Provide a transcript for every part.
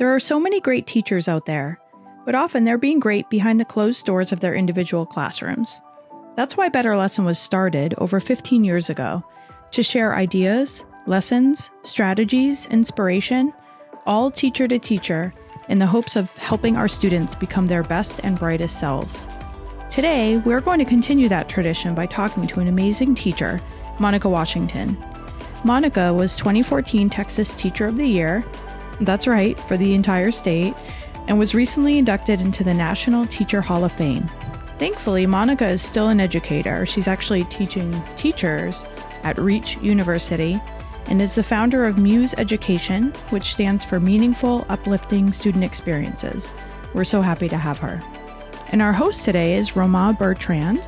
There are so many great teachers out there, but often they're being great behind the closed doors of their individual classrooms. That's why BetterLesson was started over 15 years ago to share ideas, lessons, strategies, inspiration, all teacher to teacher, in the hopes of helping our students become their best and brightest selves. Today, we're going to continue that tradition by talking to an amazing teacher, Monica Washington. Monica was 2014 Texas Teacher of the Year, that's right, for the entire state, and was recently inducted into the National Teacher Hall of Fame. Thankfully, Monica is still an educator. She's actually teaching teachers at Reach University and is the founder of Muse Education, which stands for Meaningful, Uplifting Student Experiences. We're so happy to have her. And our host today is Roma Bertrand,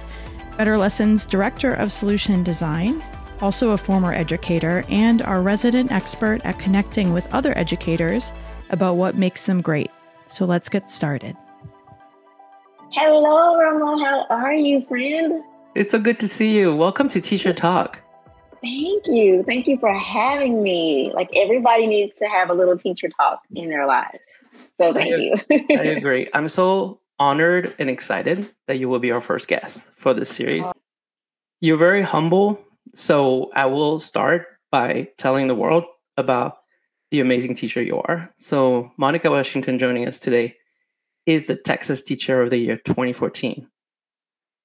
BetterLessons Director of Solution Design, also a former educator, and our resident expert at connecting with other educators about what makes them great. So let's get started. Hello, Roma. How are you, friend? It's so good to see you. Welcome to Teacher Talk. Thank you. Thank you for having me. Like everybody needs to have a little teacher talk in their lives. So thank I, you. I agree. I'm so honored and excited that you will be our first guest for this series. Oh. You're very humble so I will start by telling the world about the amazing teacher you are. So Monica Washington joining us today is the Texas Teacher of the Year 2014.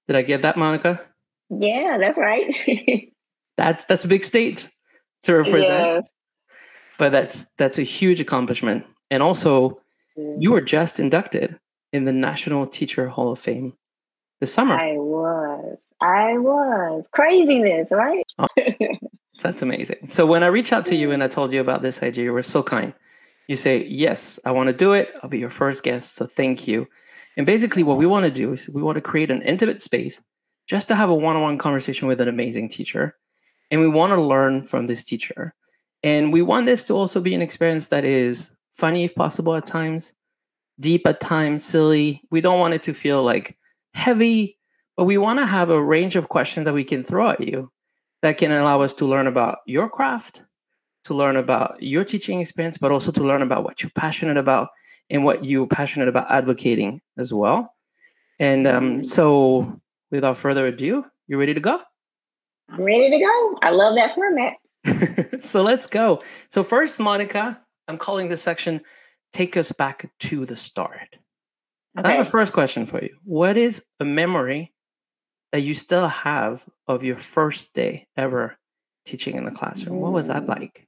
Did I get that, Monica? Yeah, that's right. that's that's a big state to represent. Yes. But that's that's a huge accomplishment. And also, mm. you were just inducted in the National Teacher Hall of Fame this summer. I was. I was. Craziness, right? oh, that's amazing. So when I reached out to you and I told you about this idea, you were so kind. You say, Yes, I want to do it. I'll be your first guest. So thank you. And basically, what we want to do is we want to create an intimate space just to have a one on one conversation with an amazing teacher. And we want to learn from this teacher. And we want this to also be an experience that is funny, if possible, at times, deep at times, silly. We don't want it to feel like heavy, but we want to have a range of questions that we can throw at you that can allow us to learn about your craft, to learn about your teaching experience, but also to learn about what you're passionate about and what you're passionate about advocating as well. And um, mm-hmm. so, without further ado, you ready to go? I'm ready to go. I love that format. so let's go. So first, Monica, I'm calling this section "Take Us Back to the Start." Okay. I have a first question for you. What is a memory that you still have of your first day ever teaching in the classroom? What was that mm. like?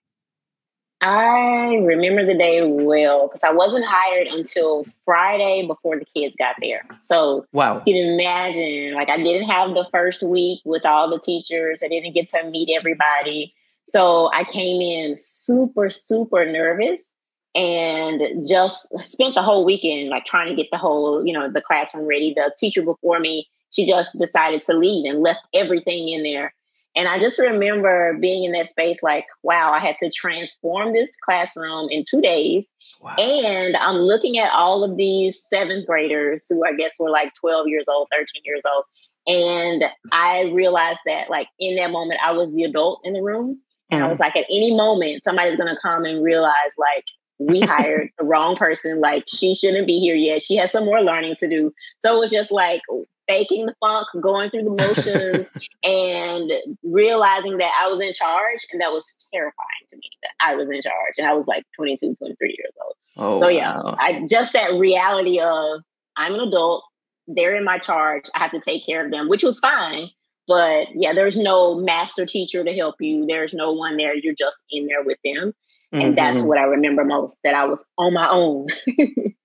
I remember the day well because I wasn't hired until Friday before the kids got there. So wow, you can imagine like I didn't have the first week with all the teachers. I didn't get to meet everybody. So I came in super, super nervous and just spent the whole weekend like trying to get the whole you know the classroom ready the teacher before me she just decided to leave and left everything in there and i just remember being in that space like wow i had to transform this classroom in two days wow. and i'm looking at all of these seventh graders who i guess were like 12 years old 13 years old and i realized that like in that moment i was the adult in the room and I mm-hmm. was like, at any moment, somebody's going to come and realize, like, we hired the wrong person. Like she shouldn't be here yet. She has some more learning to do. So it was just like faking the funk, going through the motions, and realizing that I was in charge. And that was terrifying to me that I was in charge. And I was like 22, 23 years old. Oh, so yeah, wow. I just that reality of I'm an adult, they're in my charge. I have to take care of them, which was fine. But yeah, there's no master teacher to help you. There's no one there. You're just in there with them. And mm-hmm. that's what I remember most that I was on my own.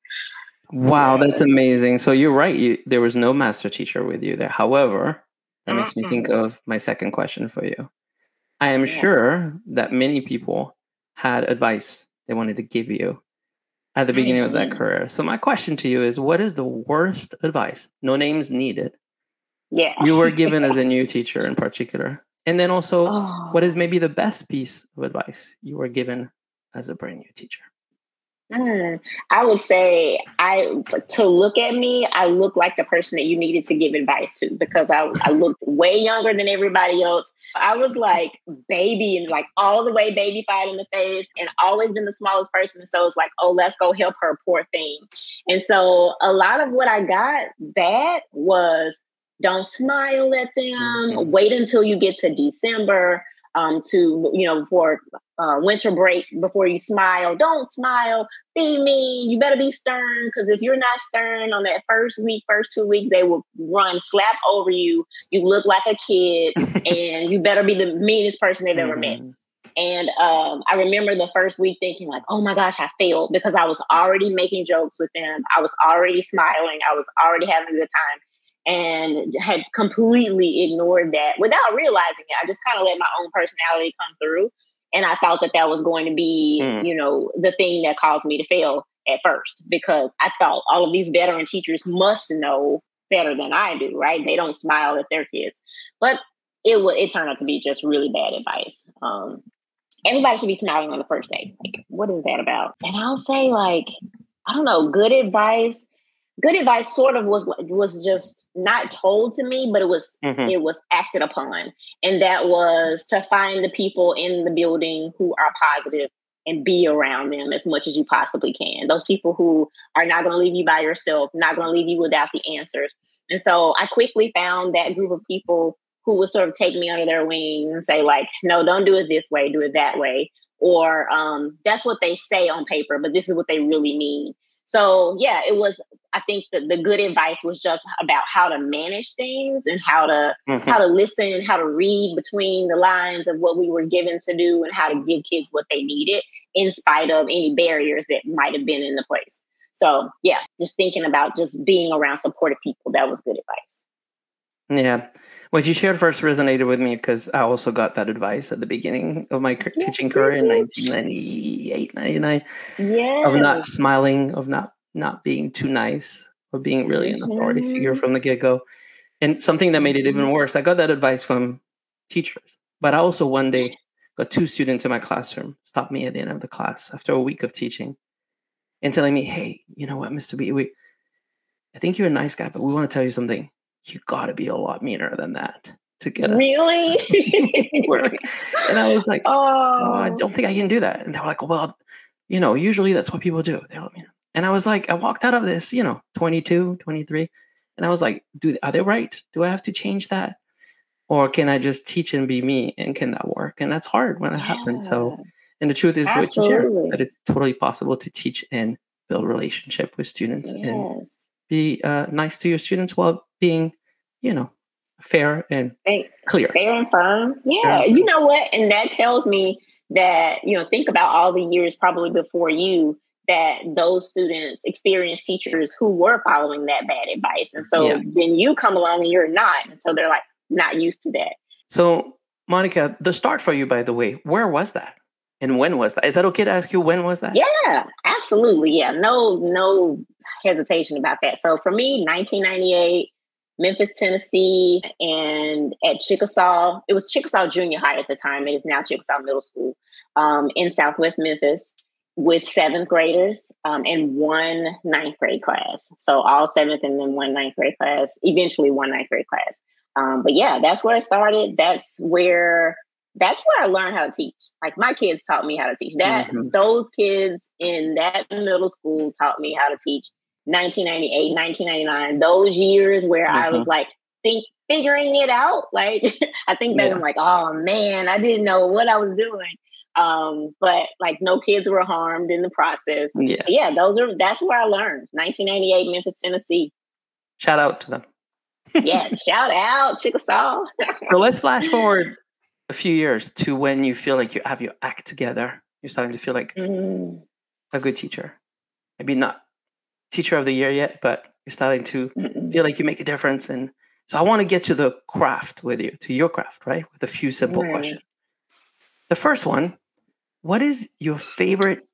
wow, that's amazing. So you're right. You, there was no master teacher with you there. However, that makes me think of my second question for you. I am sure that many people had advice they wanted to give you at the beginning of that mm-hmm. career. So my question to you is what is the worst advice? No names needed. Yeah. You were given as a new teacher in particular. And then also, oh. what is maybe the best piece of advice you were given as a brand new teacher? Mm, I would say I to look at me, I look like the person that you needed to give advice to because I, I looked way younger than everybody else. I was like baby and like all the way baby fied in the face and always been the smallest person. So it's like, oh, let's go help her, poor thing. And so a lot of what I got bad was don't smile at them, mm-hmm. wait until you get to December um, to you know for uh, winter break before you smile. Don't smile. Be mean. You better be stern because if you're not stern on that first week, first two weeks, they will run slap over you. You look like a kid, and you better be the meanest person they've ever met. Mm-hmm. And um, I remember the first week thinking like, "Oh my gosh, I failed," because I was already making jokes with them. I was already smiling. I was already having a good time and had completely ignored that without realizing it. I just kind of let my own personality come through. And I thought that that was going to be, mm. you know, the thing that caused me to fail at first because I thought all of these veteran teachers must know better than I do, right? They don't smile at their kids. But it would it turned out to be just really bad advice. Um, everybody should be smiling on the first day. Like, what is that about? And I'll say, like, I don't know, good advice good advice sort of was was just not told to me but it was mm-hmm. it was acted upon. And that was to find the people in the building who are positive and be around them as much as you possibly can. Those people who are not going to leave you by yourself not going to leave you without the answers. And so i quickly found that group of people who would sort of take me under their wing and say like no don't do it this way do it that way. Or um, that's what they say on paper but this is what they really mean so yeah, it was. I think that the good advice was just about how to manage things and how to mm-hmm. how to listen, how to read between the lines of what we were given to do, and how to give kids what they needed in spite of any barriers that might have been in the place. So yeah, just thinking about just being around supportive people that was good advice. Yeah. What you shared first resonated with me because I also got that advice at the beginning of my yes, teaching career in 1998, 99. Yeah. Of not smiling, of not not being too nice, of being really an authority mm-hmm. figure from the get go. And something that made it even mm-hmm. worse, I got that advice from teachers. But I also one day got two students in my classroom stop me at the end of the class after a week of teaching and telling me, hey, you know what, Mr. B, we, I think you're a nice guy, but we want to tell you something you got to be a lot meaner than that to get us really work. And I was like, oh. oh. I don't think I can do that. And they were like, well, you know, usually that's what people do. They're like, and I was like, I walked out of this, you know, 22, 23. And I was like, do are they right? Do I have to change that? Or can I just teach and be me? And can that work? And that's hard when it yeah. happens. So, and the truth is, what you share, that it's totally possible to teach and build relationship with students yes. and be uh, nice to your students while being, you know, fair and clear. Fair and firm. Yeah. You know what? And that tells me that, you know, think about all the years probably before you that those students experienced teachers who were following that bad advice. And so yeah. then you come along and you're not. And so they're like not used to that. So, Monica, the start for you, by the way, where was that? And when was that? Is that okay to ask you when was that? Yeah, absolutely. Yeah, no, no hesitation about that. So for me, 1998, Memphis, Tennessee, and at Chickasaw, it was Chickasaw Junior High at the time. It is now Chickasaw Middle School um, in Southwest Memphis with seventh graders um, and one ninth grade class. So all seventh and then one ninth grade class, eventually one ninth grade class. Um, but yeah, that's where I started. That's where that's where I learned how to teach. Like my kids taught me how to teach. That mm-hmm. those kids in that middle school taught me how to teach 1998, 1999, those years where mm-hmm. I was mm-hmm. like think figuring it out. Like I think back, yeah. I'm like, oh man, I didn't know what I was doing. Um, but like no kids were harmed in the process. Yeah. But yeah, those are that's where I learned. 1998, Memphis, Tennessee. Shout out to them. yes, shout out, Chickasaw. so let's flash forward a few years to when you feel like you have your act together. You're starting to feel like mm. a good teacher. Maybe not teacher of the year yet, but you're starting to Mm-mm. feel like you make a difference. And so I want to get to the craft with you, to your craft, right? With a few simple right. questions. The first one What is your favorite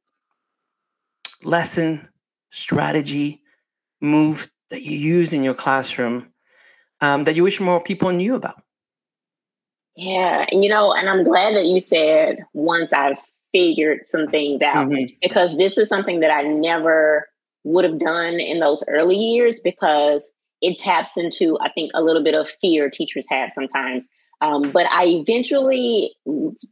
lesson, strategy, move that you used in your classroom um, that you wish more people knew about? Yeah, and you know, and I'm glad that you said once I've figured some things out mm-hmm. because this is something that I never would have done in those early years because it taps into, I think, a little bit of fear teachers have sometimes. Um, but I eventually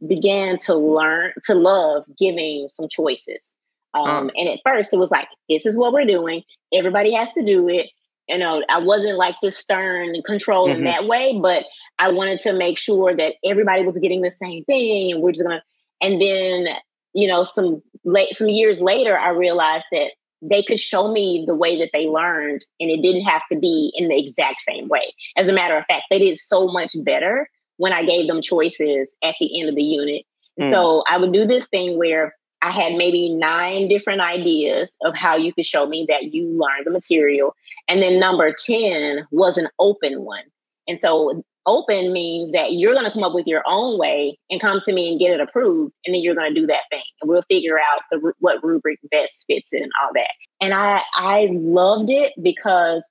began to learn to love giving some choices. Um, And at first, it was like, this is what we're doing. Everybody has to do it. You know, I wasn't like this stern and controlling mm-hmm. that way, but I wanted to make sure that everybody was getting the same thing. And we're just going to, and then, you know, some late, some years later, I realized that they could show me the way that they learned and it didn't have to be in the exact same way. As a matter of fact, they did so much better when I gave them choices at the end of the unit. Mm. So I would do this thing where I had maybe nine different ideas of how you could show me that you learned the material. And then number 10 was an open one. And so open means that you're going to come up with your own way and come to me and get it approved. And then you're going to do that thing. And we'll figure out the, what rubric best fits in all that. And I, I loved it because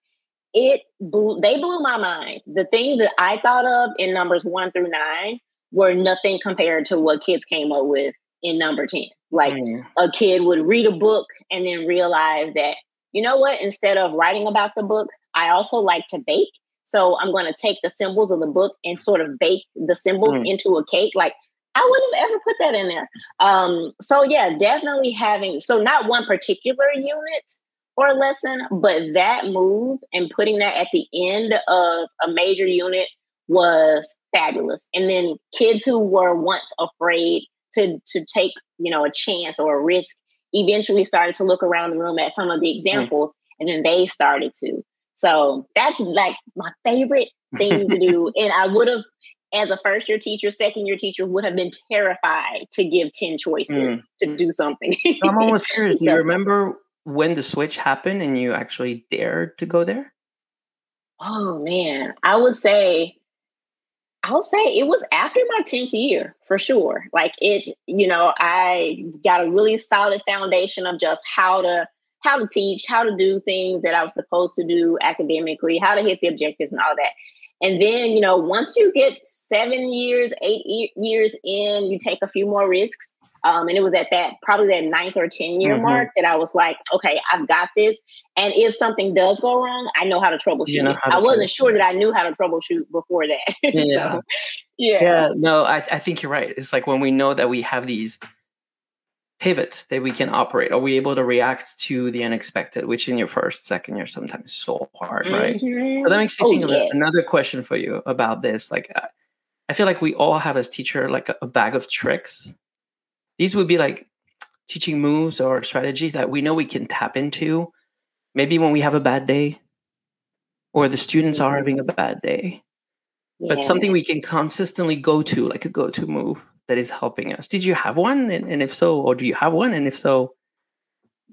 it blew, they blew my mind. The things that I thought of in numbers one through nine were nothing compared to what kids came up with in number 10. Like mm. a kid would read a book and then realize that, you know what, instead of writing about the book, I also like to bake. So I'm going to take the symbols of the book and sort of bake the symbols mm. into a cake. Like I wouldn't have ever put that in there. Um, so yeah, definitely having so not one particular unit or lesson, but that move and putting that at the end of a major unit was fabulous. And then kids who were once afraid to to take you know a chance or a risk eventually started to look around the room at some of the mm. examples, mm. and then they started to. So that's like my favorite thing to do. And I would have, as a first year teacher, second year teacher, would have been terrified to give 10 choices mm. to do something. I'm almost curious. Do you remember when the switch happened and you actually dared to go there? Oh man, I would say I would say it was after my 10th year for sure. Like it, you know, I got a really solid foundation of just how to how to teach, how to do things that I was supposed to do academically, how to hit the objectives and all that. And then, you know, once you get seven years, eight years in, you take a few more risks. Um, and it was at that probably that ninth or 10 year mm-hmm. mark that I was like, okay, I've got this. And if something does go wrong, I know how to troubleshoot. You know to I wasn't sure that I knew how to troubleshoot before that. Yeah. so, yeah. Yeah. No, I, I think you're right. It's like when we know that we have these pivots that we can operate? Are we able to react to the unexpected, which in your first, second year sometimes so hard, right? Mm-hmm. So that makes me oh, think of another question for you about this. Like, I feel like we all have as teacher like a, bag of tricks. These would be like teaching moves or strategies that we know we can tap into. Maybe when we have a bad day, or the students are having a bad day, yeah. but something we can consistently go to, like a go-to move that is helping us. Did you have one? And, and if so, or do you have one? And if so,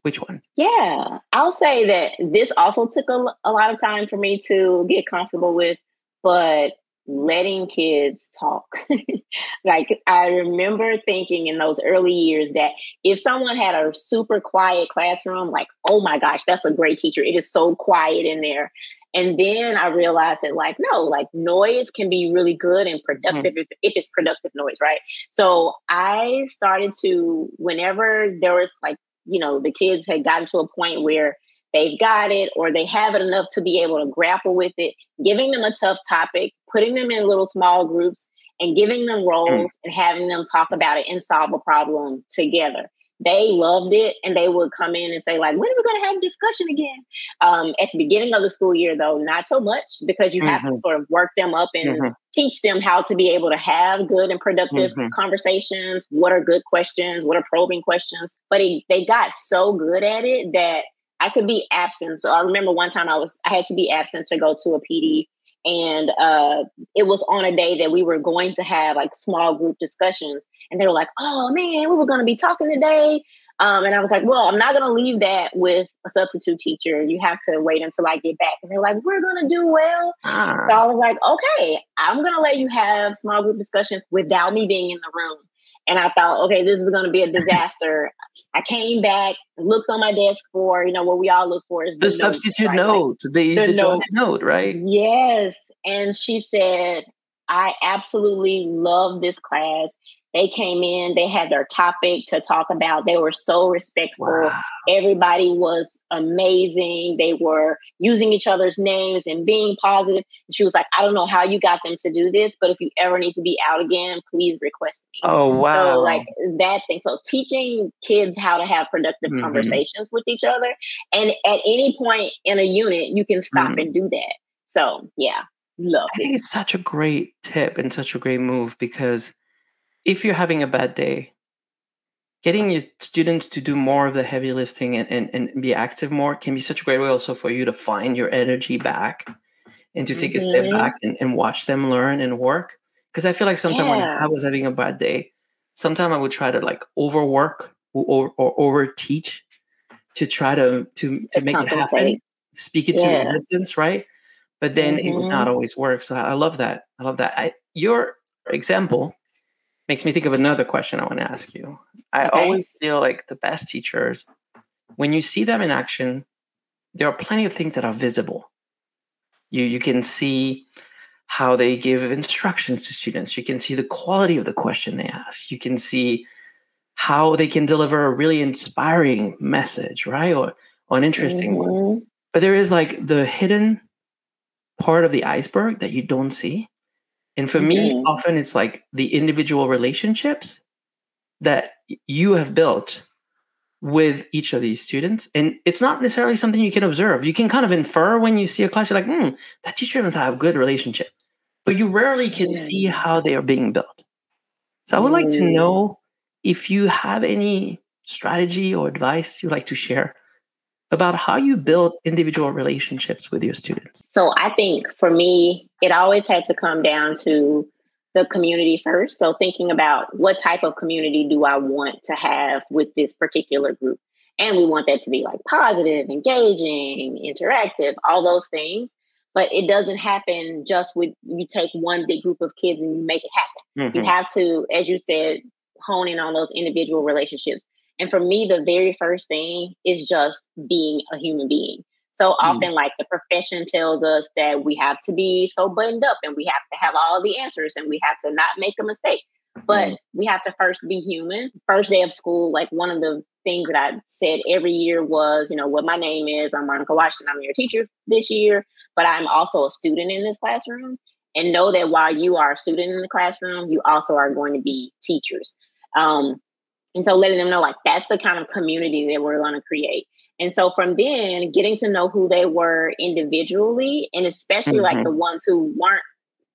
which one? Yeah, I'll say that this also took a, a lot of time for me to get comfortable with, but letting kids talk. like I remember thinking in those early years that if someone had a super quiet classroom, like, oh my gosh, that's a great teacher. It is so quiet in there. And then I realized that, like, no, like noise can be really good and mm-hmm. productive mm-hmm. if, if it's productive noise, right? So I started to, whenever there was like, you know, the kids had gotten to a point where they've got it or they have it enough to be able to grapple with it, giving them a tough topic, putting them in little small groups, and giving them roles mm. and having them talk about it and solve a problem together they loved it and they would come in and say like when are we going to have a discussion again um, at the beginning of the school year though not so much because you mm-hmm. have to mm-hmm. sort of work them up and mm-hmm. teach them how to be able to have good and productive mm-hmm. conversations what are good questions what are probing questions but it, they got so good at it that i could be absent. So i remember one time i was i had to be absent to go to a pd and uh, it was on a day that we were going to have like small group discussions and they were like oh man we were going to be talking today. Um, and i was like well i'm not going to leave that with a substitute teacher. You have to wait until i get back. And they're like we're going to do well. Ah. so i was like okay i'm going to let you have small group discussions without me being in the room. And I thought, okay, this is going to be a disaster. I came back, looked on my desk for, you know, what we all look for is the, the substitute note, right? note the, the, the note. note, right? Yes. And she said, I absolutely love this class. They came in, they had their topic to talk about. They were so respectful. Wow. Everybody was amazing. They were using each other's names and being positive. And she was like, I don't know how you got them to do this, but if you ever need to be out again, please request me. Oh wow. So like that thing. So teaching kids how to have productive Mhm. conversations with each other. And at any point in a unit, you can stop Mhm. and do that. So yeah, love I it. think it's such a great tip and such a great move because if you're having a bad day, getting your students to do more of the heavy lifting and, and, and be active more can be such a great way also for you to find your energy back and to take a step Mhm. back and, and watch them learn and work. Because I feel like sometimes when I was having a bad day, sometimes I would try to like overwork or, or over teach to try to to to To make it happen, speak it to Yeah. existence, right? But then it would not always work. So I I love that. I love that. I, your example makes me think of another question I want to ask you. I Okay. always feel like the best teachers, when you see them in action, there are plenty of things that are visible. You you can see how they give instructions to students. You can see the quality of the question they ask. You can see how they can deliver a really inspiring message, right? Or, or an interesting one. Mhm. But there is like the hidden part of the iceberg that you don't see. And for me, Mhm. often it's like the individual relationships that you have built with each of these students. And it's not necessarily something you can observe. You can kind of infer when you see a class, you're like, hmm, that teacher must have a good relationship. But you rarely can see Mm. how they are being built. So I would like to Mm. know if you have any strategy or advice you'd like to share about how you build individual relationships with your students. So I think for me, it always had to come down to the community first. So thinking about what type of community do I want to have with this particular group? And we want that to be like positive, engaging, interactive, all those things. But it doesn't happen just with you take one big group of kids and you make it happen. You Mhm. have to, as you said, hone in on those individual relationships. And for me, the very first thing is just being a human being. So Mm. often, like the profession tells us that we have to be so buttoned up and we have to have all the answers and we have to not make a mistake. But Mm. we have to first be human. First day of school, like one of the things that I said every year was, you know, what my name is. I'm Monica Washington. I'm your teacher this year, but I'm also a student in this classroom. And know that while you are a student in the classroom, you also are going to be teachers. Um, and so letting them know like that's the kind of community that we're going to create. And so from then, getting to know who they were individually, and especially like Mhm. the ones who weren't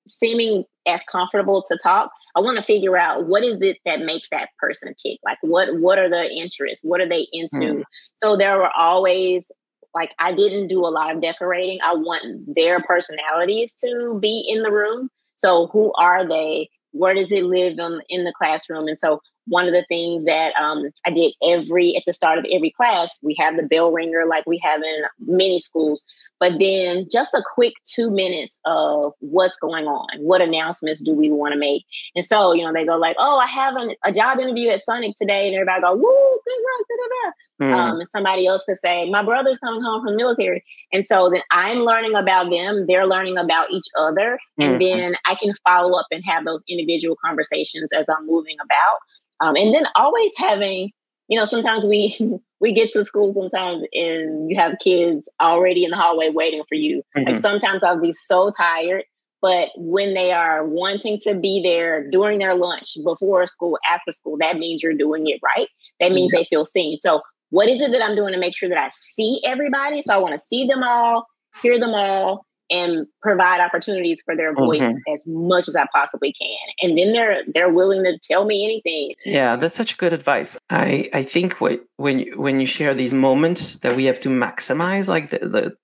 seeming as comfortable to talk, I want to figure out what is it that makes that person tick. Like what what are their interests? What are they into? Mm. So there were always like I didn't do a lot of decorating. I want their personalities to be in the room. So who are they? Where does it live in, in the classroom? And so one of the things that um, I did every at the start of every class, we have the bell ringer like we have in many schools, but then just a quick two minutes of what's going on, what announcements do we want to make, and so you know they go like, oh, I have an, a job interview at Sonic today, and everybody go, woo, congrats, da, da, da. Mm. Um, and somebody else could say, my brother's coming home from the military, and so then I'm learning about them, they're learning about each other, and Mhm. then I can follow up and have those individual conversations as I'm moving about. Um, and then always having, you know, sometimes we we get to school sometimes and you have kids already in the hallway waiting for you. Like Mhm. sometimes I'll be so tired, but when they are wanting to be there during their lunch, before school, after school, that means you're doing it right. That means they feel seen. So what is it that I'm doing to make sure that I see everybody? So I want to see them all, hear them all, and provide opportunities for their voice Mhm. as much as I possibly can. And then they're they're willing to tell me anything. Yeah, that's such good advice. I I think what when you when you share these moments that we have to maximize, like the, the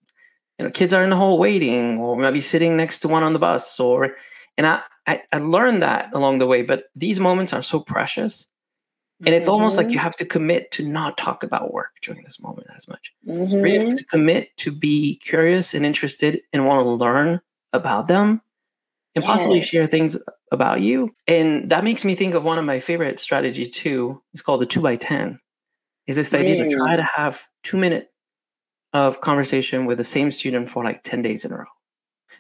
you know kids are in the hall waiting, or maybe sitting next to one on the bus, or and I I, I learned that along the way. But these moments are so precious, and it's almost like you have to commit to not talk about work during this moment as much. Mhm. Really have to commit to be curious and interested and want to learn about them and possibly Yes. share things about you. And that makes me think of one of my favorite strategy too. It's called the two by ten. Is this the idea to Mm. try to have two minute of conversation with the same student for like 10 days in a row.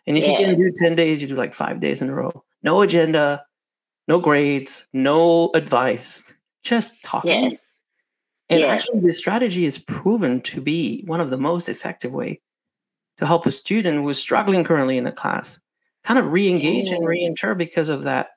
And if you can do 10 days, you do like five days in a row. No agenda, no grades, no advice, just talking. Yes. And Yes. actually, this strategy is proven to be one of the most effective way to help a student who's struggling currently in the class kind of re-engage and Yeah. re-enter because of that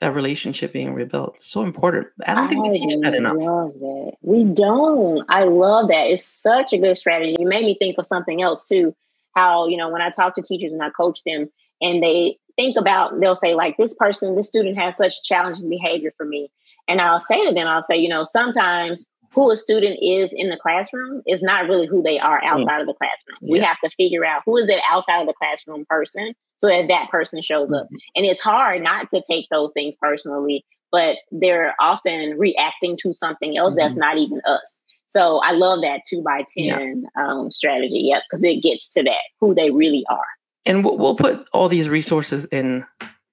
that relationship being rebuilt. So important. I don't think we teach that enough. love that. We don't. I love that. It's such a good strategy. You made me think of something else too. How, you know, when I talk to teachers and I coach them and they think about, they'll say, like, this person, this student has such challenging behavior for me. And I'll say to them, I'll say, you know, sometimes who a student is in the classroom is not really who they are mm. outside of the classroom. We have to figure out who is that outside of the classroom person so that that person shows up. Mm-hmm. And it's hard not to take those things personally, but they're often reacting to something else that's mm-hmm. not even us. So I love that two by Yeah. 10 um, strategy. Yep. Because it gets to that, who they really are. And we'll, we'll put all these resources in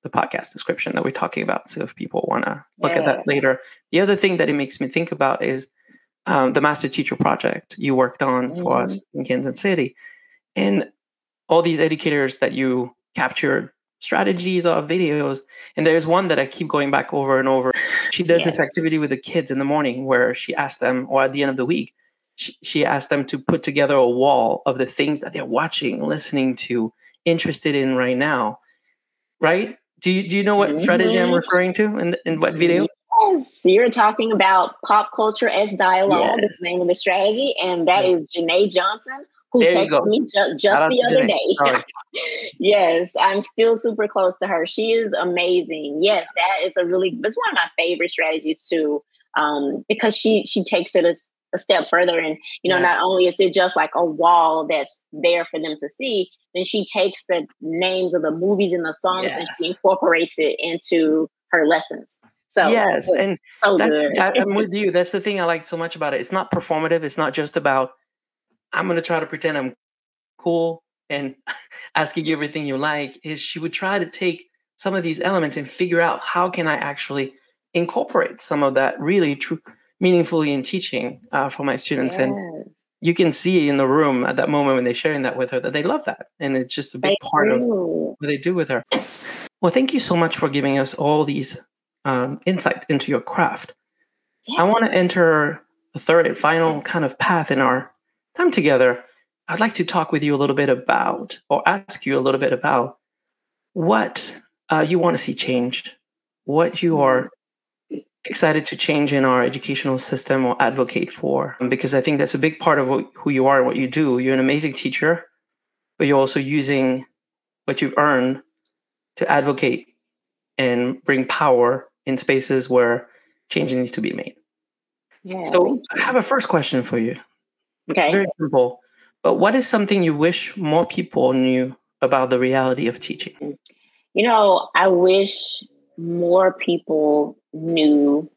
the podcast description that we're talking about. So if people want to look at that later. The other thing that it makes me think about is um, the Master Teacher Project you worked on for us in Kansas City. And all these educators that you captured strategies of videos. And there's one that I keep going back over and over. She does this activity with the kids in the morning where she asks them, or at the end of the week, she, she asked them to put together a wall of the things that they're watching, listening to, interested in right now. Right? Do you do you know what strategy I'm referring to in in what video? Yes, you're talking about pop culture as dialogue. Yes. Is the name of the strategy, and that Yes. is Janae Johnson, who There texted me ju- just the other Janae. day. Yes, I'm still super close to her. She is amazing. Yes, that is a really it's one of my favorite strategies too, um, because she she takes it a step further, and you know, Yes. not only is it just like a wall that's there for them to see, then she takes the names of the movies and the songs and she incorporates it into her lessons. So yes, it's and so that's. I, I'm with you. That's the thing I like so much about it. It's not performative. It's not just about I'm going to try to pretend I'm cool and asking you everything you like. Is she would try to take some of these elements and figure out how can I actually incorporate some of that really true meaningfully in teaching uh, for my students and Yes, you can see in the room at that moment when they're sharing that with her that they love that and it's just a big part of what they do with her. Well, thank you so much for giving us all these um, insight into your craft. I want to enter a third and final kind of path in our time together. I'd like to talk with you a little bit about, or ask you a little bit about, what uh, you want to see changed, what you are excited to change in our educational system or advocate for, um, because I think that's a big part of what, who you are and what you do. You're an amazing teacher, but you're also using what you've earned to advocate and bring power in spaces where change needs to be made. Yeah, So I have a first question for you. It's Okay. very simple. But what is something you wish more people knew about the reality of teaching? You know, I wish more people knew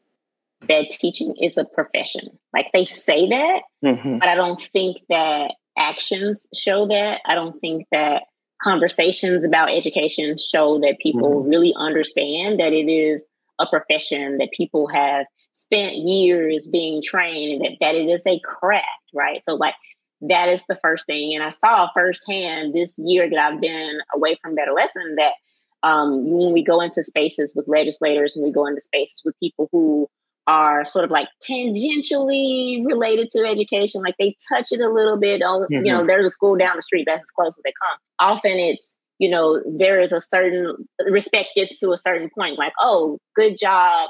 that teaching is a profession. Like they say that, Mhm. but I don't think that actions show that. I don't think that conversations about education show that people really understand that it is a profession, that people have spent years being trained, that, that it is a craft, right? So, like, that is the first thing. And I saw firsthand this year that I've been away from BetterLesson that um, when we go into spaces with legislators and we go into spaces with people who are sort of like tangentially related to education, like they touch it a little bit. On, You know, there's a school down the street that's as close as they come. Often it's, you know, there is a certain respect gets to a certain point, like, oh, good job.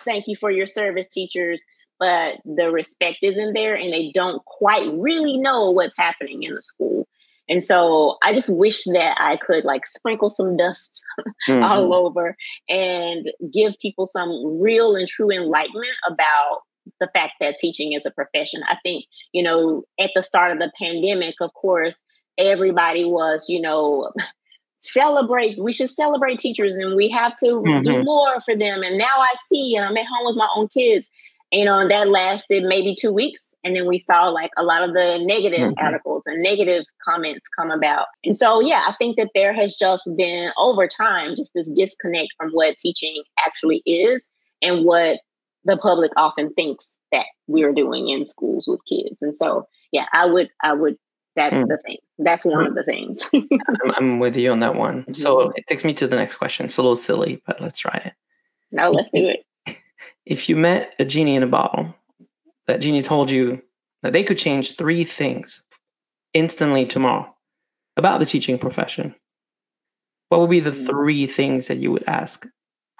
Thank you for your service, teachers. But the respect isn't there and they don't quite really know what's happening in the school. And so I just wish that I could like sprinkle some dust Mhm. all over and give people some real and true enlightenment about the fact that teaching is a profession. I think, you know, at the start of the pandemic, of course, everybody was, you know, celebrate, we should celebrate teachers and we have to do Mhm. more for them. And now I see, and I'm at home with my own kids. You know, and that lasted maybe two weeks. And then we saw like a lot of the negative Mhm. articles and negative comments come about. And so, yeah, I think that there has just been over time just this disconnect from what teaching actually is and what the public often thinks that we're doing in schools with kids. And so, yeah, I would, I would, that's Mm. the thing. That's one of the things. I'm, I'm with you on that one. So it takes me to the next question. It's a little silly, but let's try it. No, let's do it. If you met a genie in a bottle, that genie told you that they could change three things instantly tomorrow about the teaching profession, what would be the mm. three things that you would ask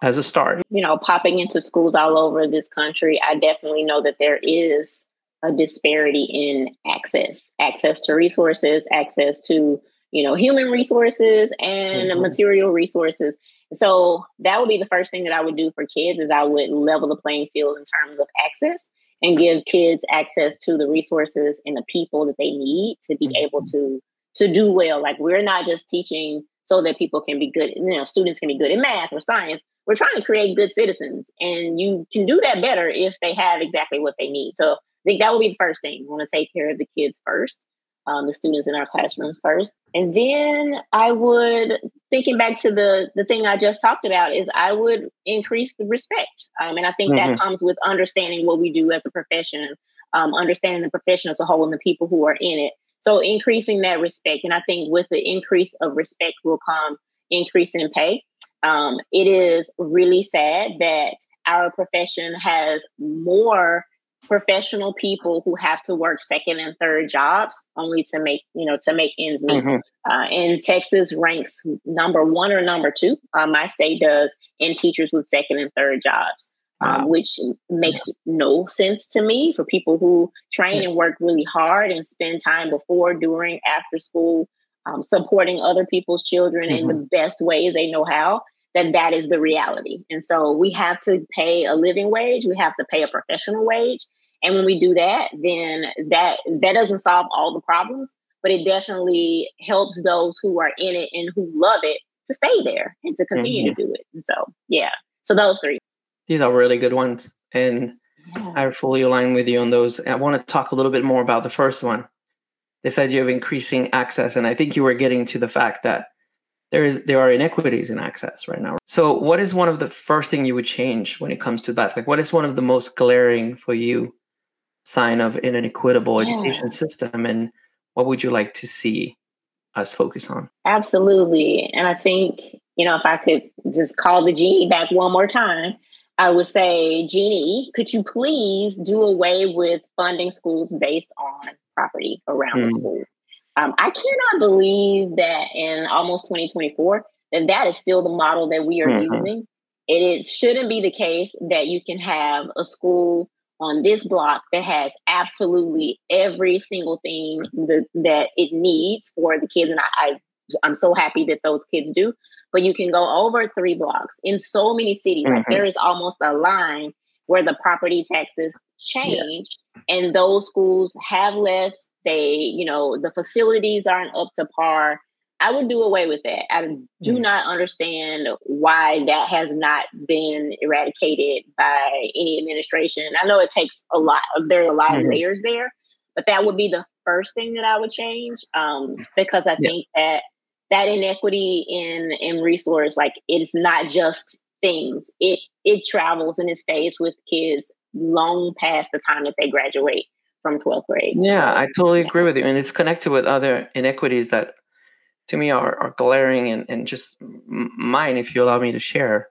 as a start? You know, popping into schools all over this country, I definitely know that there is a disparity in access, access to resources, access to you know human resources and mm-hmm. material resources so that would be the first thing that i would do for kids is i would level the playing field in terms of access and give kids access to the resources and the people that they need to be mm-hmm. able to to do well like we're not just teaching so that people can be good, you know, students can be good in math or science. We're trying to create good citizens, and you can do that better if they have exactly what they need. So I think that would be the first thing. We want to take care of the kids first, um, the students in our classrooms first, and then I would thinking back to the the thing I just talked about is I would increase the respect, um, and I think mm-hmm. that comes with understanding what we do as a profession, um, understanding the profession as a whole and the people who are in it. So increasing that respect, and I think with the increase of respect will come increase in pay. Um, it is really sad that our profession has more professional people who have to work second and third jobs only to make you know to make ends meet. Mm-hmm. Uh, and Texas ranks number one or number two. Uh, my state does in teachers with second and third jobs um, which makes yeah. no sense to me for people who train yeah. and work really hard and spend time before, during, after school, um, supporting other people's children mm-hmm. in the mm-hmm. best ways they know how. That that is the reality, and so we have to pay a living wage. We have to pay a professional wage, and when we do that, then that that doesn't solve all the problems, but it definitely helps those who are in it and who love it to stay there and to continue mm-hmm. to do it. And so, yeah, so those three. These are really good ones. And yeah. I fully align with you on those. I want to talk a little bit more about the first one this idea of increasing access. And I think you were getting to the fact that there is there are inequities in access right now. So what is one of the first thing you would change when it comes to that? Like what is one of the most glaring for you sign of an inequitable yeah. education system and what would you like to see us focus on? Absolutely. And I think, you know, if I could just call the genie back one more time, I would say, genie, could you please do away with funding schools based on property around mm. the school? Um, I cannot believe that in almost 2024 that that is still the model that we are mm-hmm. using. It, it shouldn't be the case that you can have a school on this block that has absolutely every single thing that, that it needs for the kids. And I, I, I'm so happy that those kids do but you can go over three blocks in so many cities. Mm-hmm. Like there is almost a line where the property taxes change yes. and those schools have less. They, you know, the facilities aren't up to par. I would do away with that. I do mm. not understand why that has not been eradicated by any administration. I know it takes a lot. There are a lot mm-hmm. of layers there, but that would be the first thing that I would change um, because I yeah. think that that inequity in in resource like it's not just things it it travels and it stays with kids long past the time that they graduate from 12th grade yeah so, i totally yeah. agree with you and it's connected with other inequities that to me are, are glaring and, and just mine if you allow me to share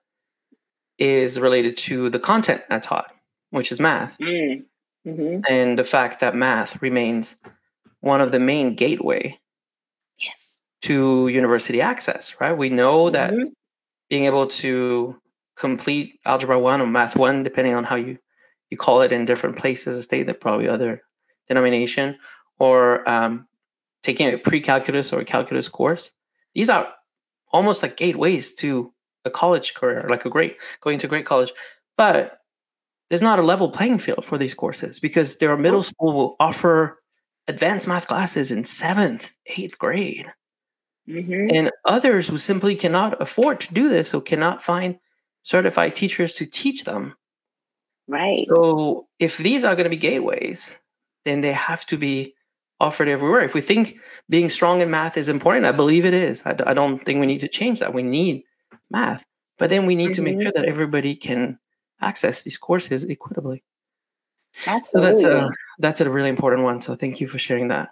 is related to the content i taught which is math mm. mm-hmm. and the fact that math remains one of the main gateway yes to university access, right? We know that mm-hmm. being able to complete algebra one or math one, depending on how you you call it in different places, a state that probably other denomination, or um, taking a pre-calculus or a calculus course. These are almost like gateways to a college career, like a great going to great college. But there's not a level playing field for these courses because there are middle school will offer advanced math classes in seventh, eighth grade. Mm-hmm. And others who simply cannot afford to do this, or cannot find certified teachers to teach them. Right. So if these are going to be gateways, then they have to be offered everywhere. If we think being strong in math is important, I believe it is. I, I don't think we need to change that. We need math, but then we need mm-hmm. to make mm-hmm. sure that everybody can access these courses equitably. Absolutely. So that's a that's a really important one. So thank you for sharing that.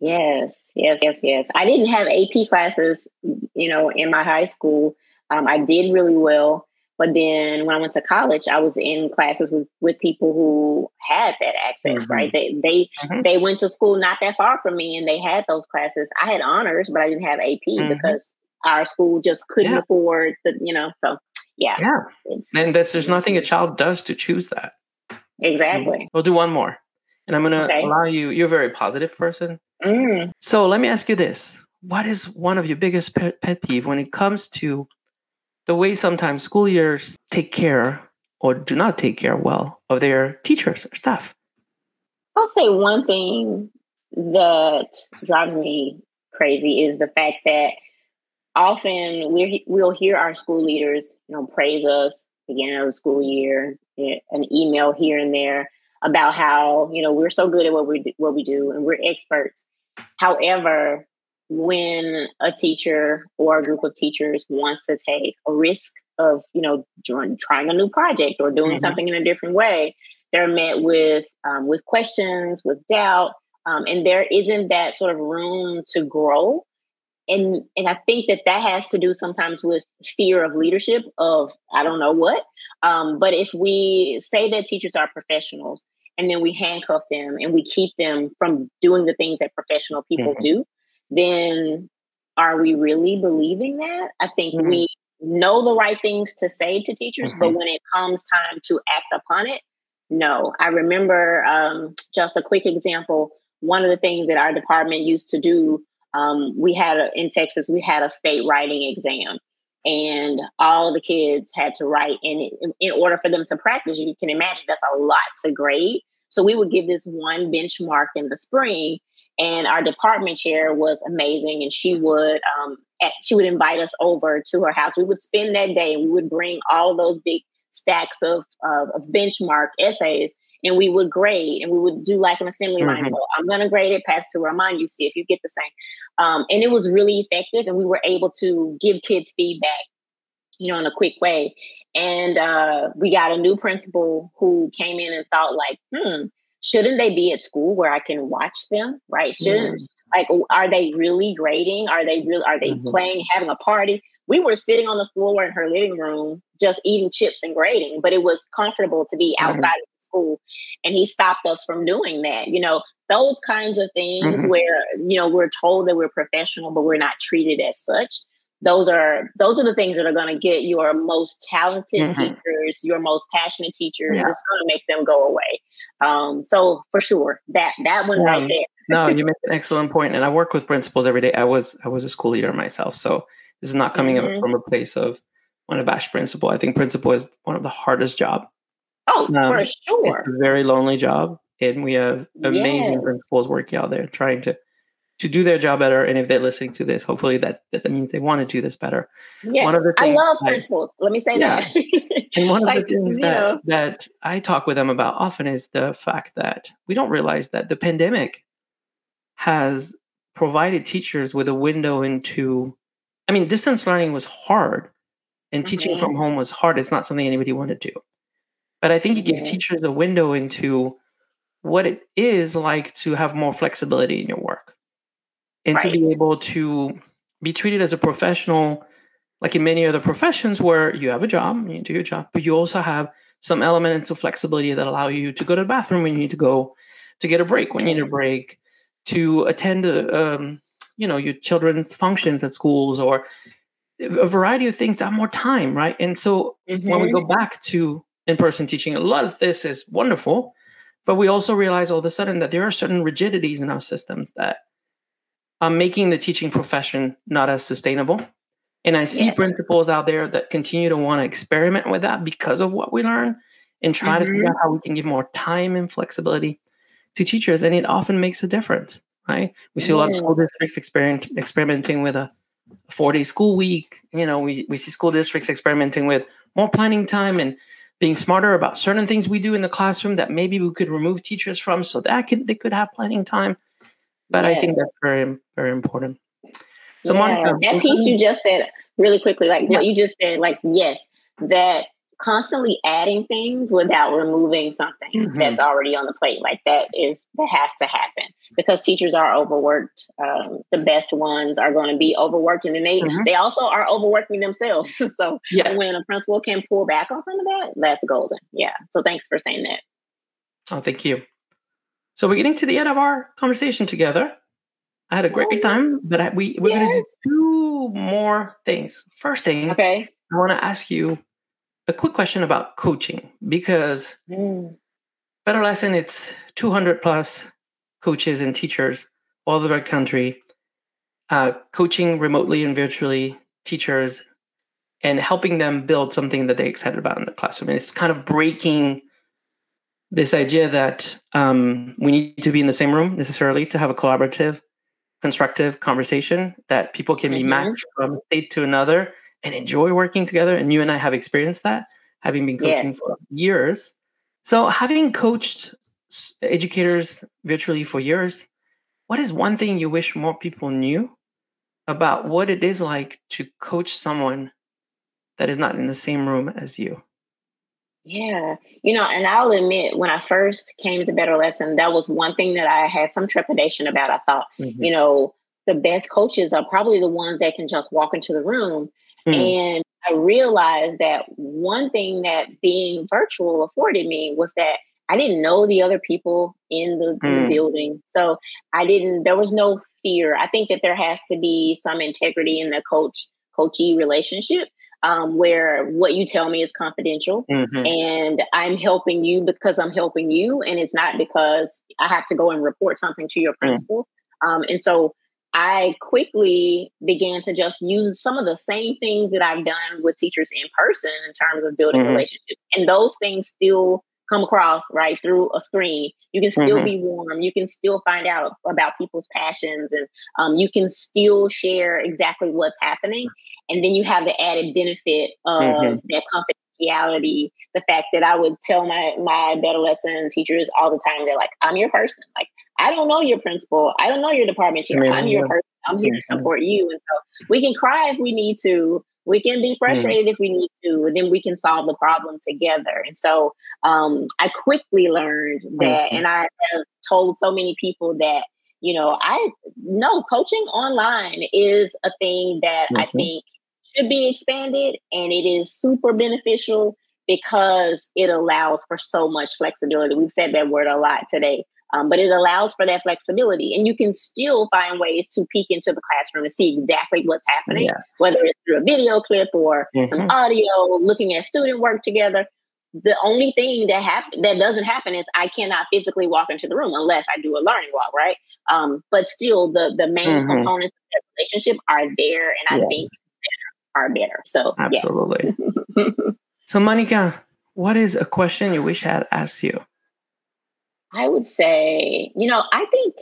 Yes, yes, yes, yes. I didn't have AP classes, you know, in my high school. Um, I did really well, But then when I went to college, I was in classes with, with people who had that access, mm-hmm. right? They they mm-hmm. they went to school not that far from me and they had those classes. I had honors, but I didn't have AP mm-hmm. because our school just couldn't yeah. afford the, you know, so yeah. Yeah. and that's there's nothing a child does to choose that. Exactly. We'll do one more. And I'm gonna okay. allow you, you're a very positive person. Mm. So let me ask you this. What is one of your biggest pet, pet peeve when it comes to the way sometimes school years take care or do not take care well of their teachers or staff? I'll say one thing that drives me crazy is the fact that often we we'll hear our school leaders, you know, praise us beginning of the school year, an email here and there about how you know we're so good at what we do, what we do and we're experts. However, when a teacher or a group of teachers wants to take a risk of you know trying a new project or doing mm-hmm. something in a different way they're met with um, with questions with doubt um, and there isn't that sort of room to grow and and i think that that has to do sometimes with fear of leadership of i don't know what um, but if we say that teachers are professionals and then we handcuff them and we keep them from doing the things that professional people mm-hmm. do then are we really believing that? I think mm-hmm. we know the right things to say to teachers, mm-hmm. but when it comes time to act upon it, no. I remember um, just a quick example. One of the things that our department used to do, um, we had a, in Texas, we had a state writing exam, and all the kids had to write. And in, in order for them to practice, you can imagine that's a lot to grade. So we would give this one benchmark in the spring, and our department chair was amazing and she would um, at, she would invite us over to her house. We would spend that day and we would bring all those big stacks of, of, of benchmark essays and we would grade and we would do like an assembly mm-hmm. line so i'm going to grade it pass to Rahman you see if you get the same. Um, and it was really effective and we were able to give kids feedback you know in a quick way. And uh, we got a new principal who came in and thought like hmm shouldn't they be at school where I can watch them? Right? Shouldn't mm-hmm. like are they really grading? Are they real? Are they mm-hmm. playing, having a party? We were sitting on the floor in her living room, just eating chips and grading, but it was comfortable to be outside mm-hmm. of school. And he stopped us from doing that. You know, those kinds of things mm-hmm. where you know we're told that we're professional, but we're not treated as such those are those are the things that are going to get your most talented mm-hmm. teachers your most passionate teachers yeah. it's going to make them go away um, so for sure that that one right there no you make an excellent point and i work with principals every day i was i was a school leader myself so this is not coming mm-hmm. from a place of bash principal i think principal is one of the hardest job oh um, for sure it's a very lonely job and we have amazing yes. principals working out there trying to to do their job better. And if they're listening to this, hopefully that that, means they want to do this better. Yes, one of the things I love principals. Let me say yeah. that. and one like, of the things that, know. that I talk with them about often is the fact that we don't realize that the pandemic has provided teachers with a window into I mean, distance learning was hard and mm-hmm. teaching from home was hard. It's not something anybody wanted to do. But I think it mm-hmm. teachers a window into what it is like to have more flexibility in your work and right. to be able to be treated as a professional like in many other professions where you have a job you do your job but you also have some elements of flexibility that allow you to go to the bathroom when you need to go to get a break when you need a break to attend uh, um, you know your children's functions at schools or a variety of things that have more time right and so mm-hmm. when we mm-hmm. go back to in-person teaching a lot of this is wonderful but we also realize all of a sudden that there are certain rigidities in our systems that um, making the teaching profession not as sustainable. And I see yes. principals out there that continue to want to experiment with that because of what we learn and try mm-hmm. to figure mm-hmm. out how we can give more time and flexibility to teachers. And it often makes a difference, right? We see a lot of school districts experiment, experimenting with a four day school week. You know, we, we see school districts experimenting with more planning time and being smarter about certain things we do in the classroom that maybe we could remove teachers from so that could, they could have planning time. But yes. I think that's very, very important. So, yeah, Monica, that piece you just said really quickly, like yeah. what you just said, like, yes, that constantly adding things without removing something mm-hmm. that's already on the plate. Like that is that has to happen because teachers are overworked. Um, the best ones are going to be overworked, and they mm-hmm. they also are overworking themselves. so yeah. when a principal can pull back on some of that, that's golden. Yeah. So thanks for saying that. Oh, thank you. So we're getting to the end of our conversation together. I had a great oh, time, but I, we we're yes. going to do two more things. First thing, okay, I want to ask you a quick question about coaching because mm. BetterLesson, it's 200 plus coaches and teachers all over the country, uh, coaching remotely and virtually teachers and helping them build something that they're excited about in the classroom. And it's kind of breaking this idea that um, we need to be in the same room necessarily to have a collaborative, constructive conversation that people can mm-hmm. be matched from a state to another and enjoy working together. And you and I have experienced that, having been coaching yes. for years. So, having coached educators virtually for years, what is one thing you wish more people knew about what it is like to coach someone that is not in the same room as you? Yeah. You know, and I'll admit, when I first came to BetterLesson, that was one thing that I had some trepidation about. I thought, mm-hmm. you know, the best coaches are probably the ones that can just walk into the room Mm. And I realized that one thing that being virtual afforded me was that I didn't know the other people in the, mm. in the, hmm. building. So I didn't, there was no fear. I think that there has to be some integrity in the coach coachee relationship um, where what you tell me is confidential mm-hmm. and I'm helping you because I'm helping you. And it's not because I have to go and report something to your mm. principal. Mm. Um, and so I quickly began to just use some of the same things that I've done with teachers in person in terms of building mm-hmm. relationships. And those things still come across right through a screen. You can still mm-hmm. be warm. You can still find out about people's passions and um, you can still share exactly what's happening. And then you have the added benefit of mm-hmm. that confidentiality. The fact that I would tell my, my BetterLesson teachers all the time, they're like, I'm your person. Like, I don't know your principal. I don't know your department chair. I'm your person. I'm here to support you. And so we can cry if we need to. We can be frustrated mm. if we need to, and then we can solve the problem together. And so um, I quickly learned that, mm-hmm. and I have told so many people that, you know, I know coaching online is a thing that mm-hmm. I think should be expanded, and it is super beneficial because it allows for so much flexibility. We've said that word a lot today. Um, but it allows for that flexibility. And you can still find ways to peek into the classroom and see exactly what's happening, yes. whether it's through a video clip or mm-hmm. some audio, looking at student work together. The only thing that happen that doesn't happen is I cannot physically walk into the room unless I do a learning walk, right? Um, but still, the the main mm-hmm. components of that relationship are there, and I yes. think better, are better. So absolutely. Yes. so, Monica, what is a question you wish I had asked you? I would say, you know, I think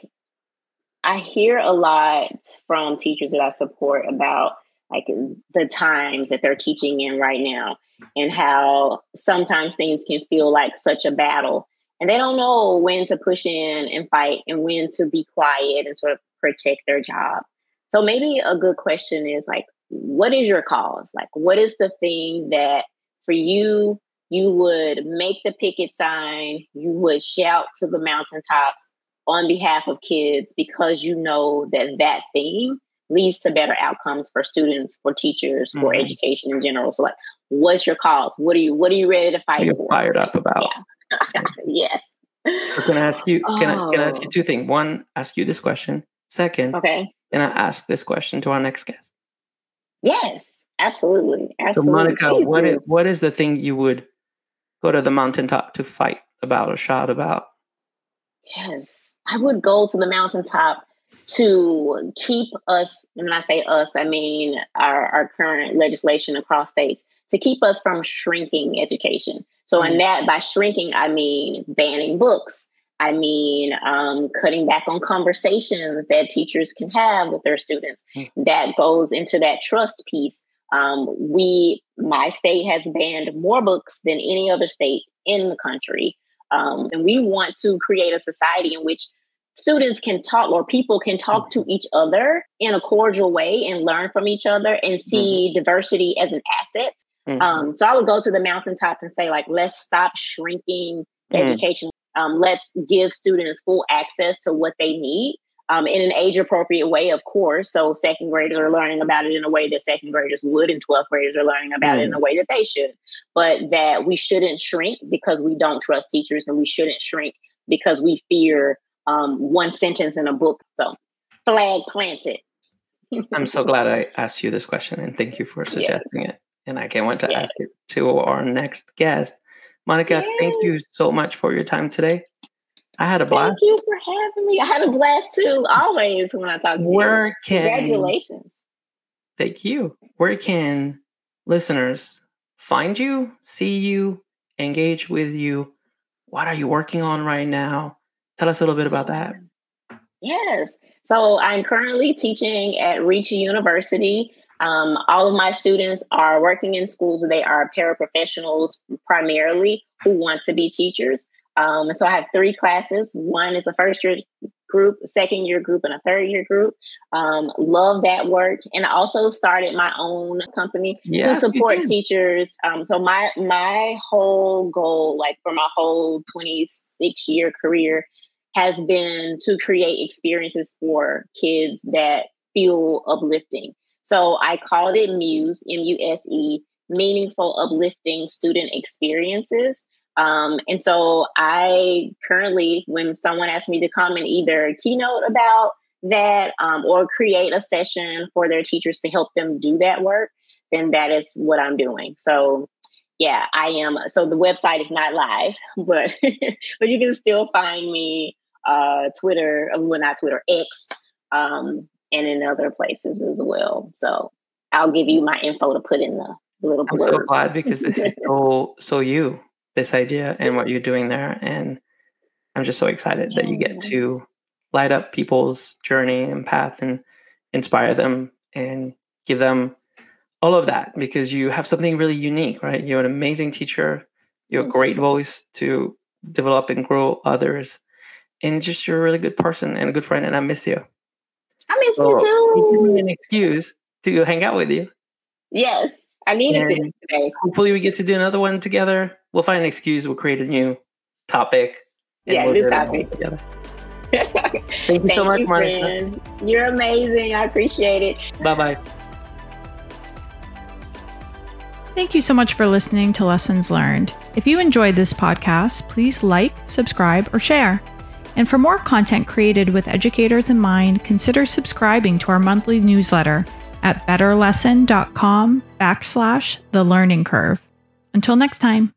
I hear a lot from teachers that I support about like the times that they're teaching in right now and how sometimes things can feel like such a battle and they don't know when to push in and fight and when to be quiet and sort of protect their job. So maybe a good question is like, what is your cause? Like, what is the thing that for you you would make the picket sign, you would shout to the mountaintops on behalf of kids because you know that that thing leads to better outcomes for students, for teachers, mm-hmm. for education in general. So, like, what's your cause? What are you What are you ready to fight You're for? Fired up about? Yeah. yes. So can I ask you? Can I can I ask you oh. two things? One, ask you this question. Second, okay. Can I ask this question to our next guest? Yes, absolutely. Absolutely. So, Monica, what is, what is the thing you would go to the mountaintop to fight about or shout about? Yes, I would go to the mountaintop to keep us, and when I say us, I mean our, our current legislation across states, to keep us from shrinking education. So, mm-hmm. in that, by shrinking, I mean banning books. I mean, um, cutting back on conversations that teachers can have with their students. Mm-hmm. That goes into that trust piece um, we, my state has banned more books than any other state in the country. Um, and we want to create a society in which students can talk or people can talk to each other in a cordial way and learn from each other and see mm-hmm. diversity as an asset Mm-hmm. Um, so I would go to the mountaintop and say, like, let's stop shrinking mm. education. Um, let's give students full access to what they need um, in an age appropriate way, of course. So second graders are learning about it in a way that second graders would, and 12th graders are learning about mm. it in a mm. way that they should. But that we shouldn't shrink because we don't trust teachers, and we shouldn't shrink because we fear um, one sentence in a book. So flag planted. I'm so glad I asked you this question, and thank you for suggesting yes. it. And I can't wait to yes. ask it to our next guest. Monica, yes. thank you so much for your time today. I had a blast. Thank you for having me. I had a blast too, always when I talk to Where you. Can, Congratulations. Thank you. Where can listeners find you, see you, engage with you? What are you working on right now? Tell us a little bit about that. Yes. So I'm currently teaching at Reach University. Um, all of my students are working in schools. They are paraprofessionals primarily who want to be teachers. Um, so I have three classes. One is a first year group, second year group, and a third year group. Um, love that work, and I also started my own company to support teachers. Um, so my my whole goal, like for my whole twenty six year career, has been to create experiences for kids that feel uplifting. So I called it Muse, M U S E, meaningful, uplifting student experiences. Um, and so I currently, when someone asks me to come and either keynote about that um, or create a session for their teachers to help them do that work, then that is what I'm doing. So yeah, I am. So the website is not live, but but you can still find me uh, Twitter, uh, well not Twitter, X, um, and in other places as well. So I'll give you my info to put in the little. I'm so glad because this is so so you this idea and what you're doing there. And I'm just so excited that you get to light up people's journey and path and inspire them and give them all of that because you have something really unique, right? You're an amazing teacher. You're a mm. great voice to develop and grow others. And just you're a really good person and a good friend. And I miss you. I miss so, you too. An excuse to hang out with you. Yes. I needed and this today. Hopefully, we get to do another one together. We'll find an excuse. We'll create a new topic. Yeah, we'll new topic. Together. Thank you Thank so much, Monica. You're amazing. I appreciate it. Bye bye. Thank you so much for listening to Lessons Learned. If you enjoyed this podcast, please like, subscribe, or share. And for more content created with educators in mind, consider subscribing to our monthly newsletter at betterlesson.com backslash the learning curve. Until next time.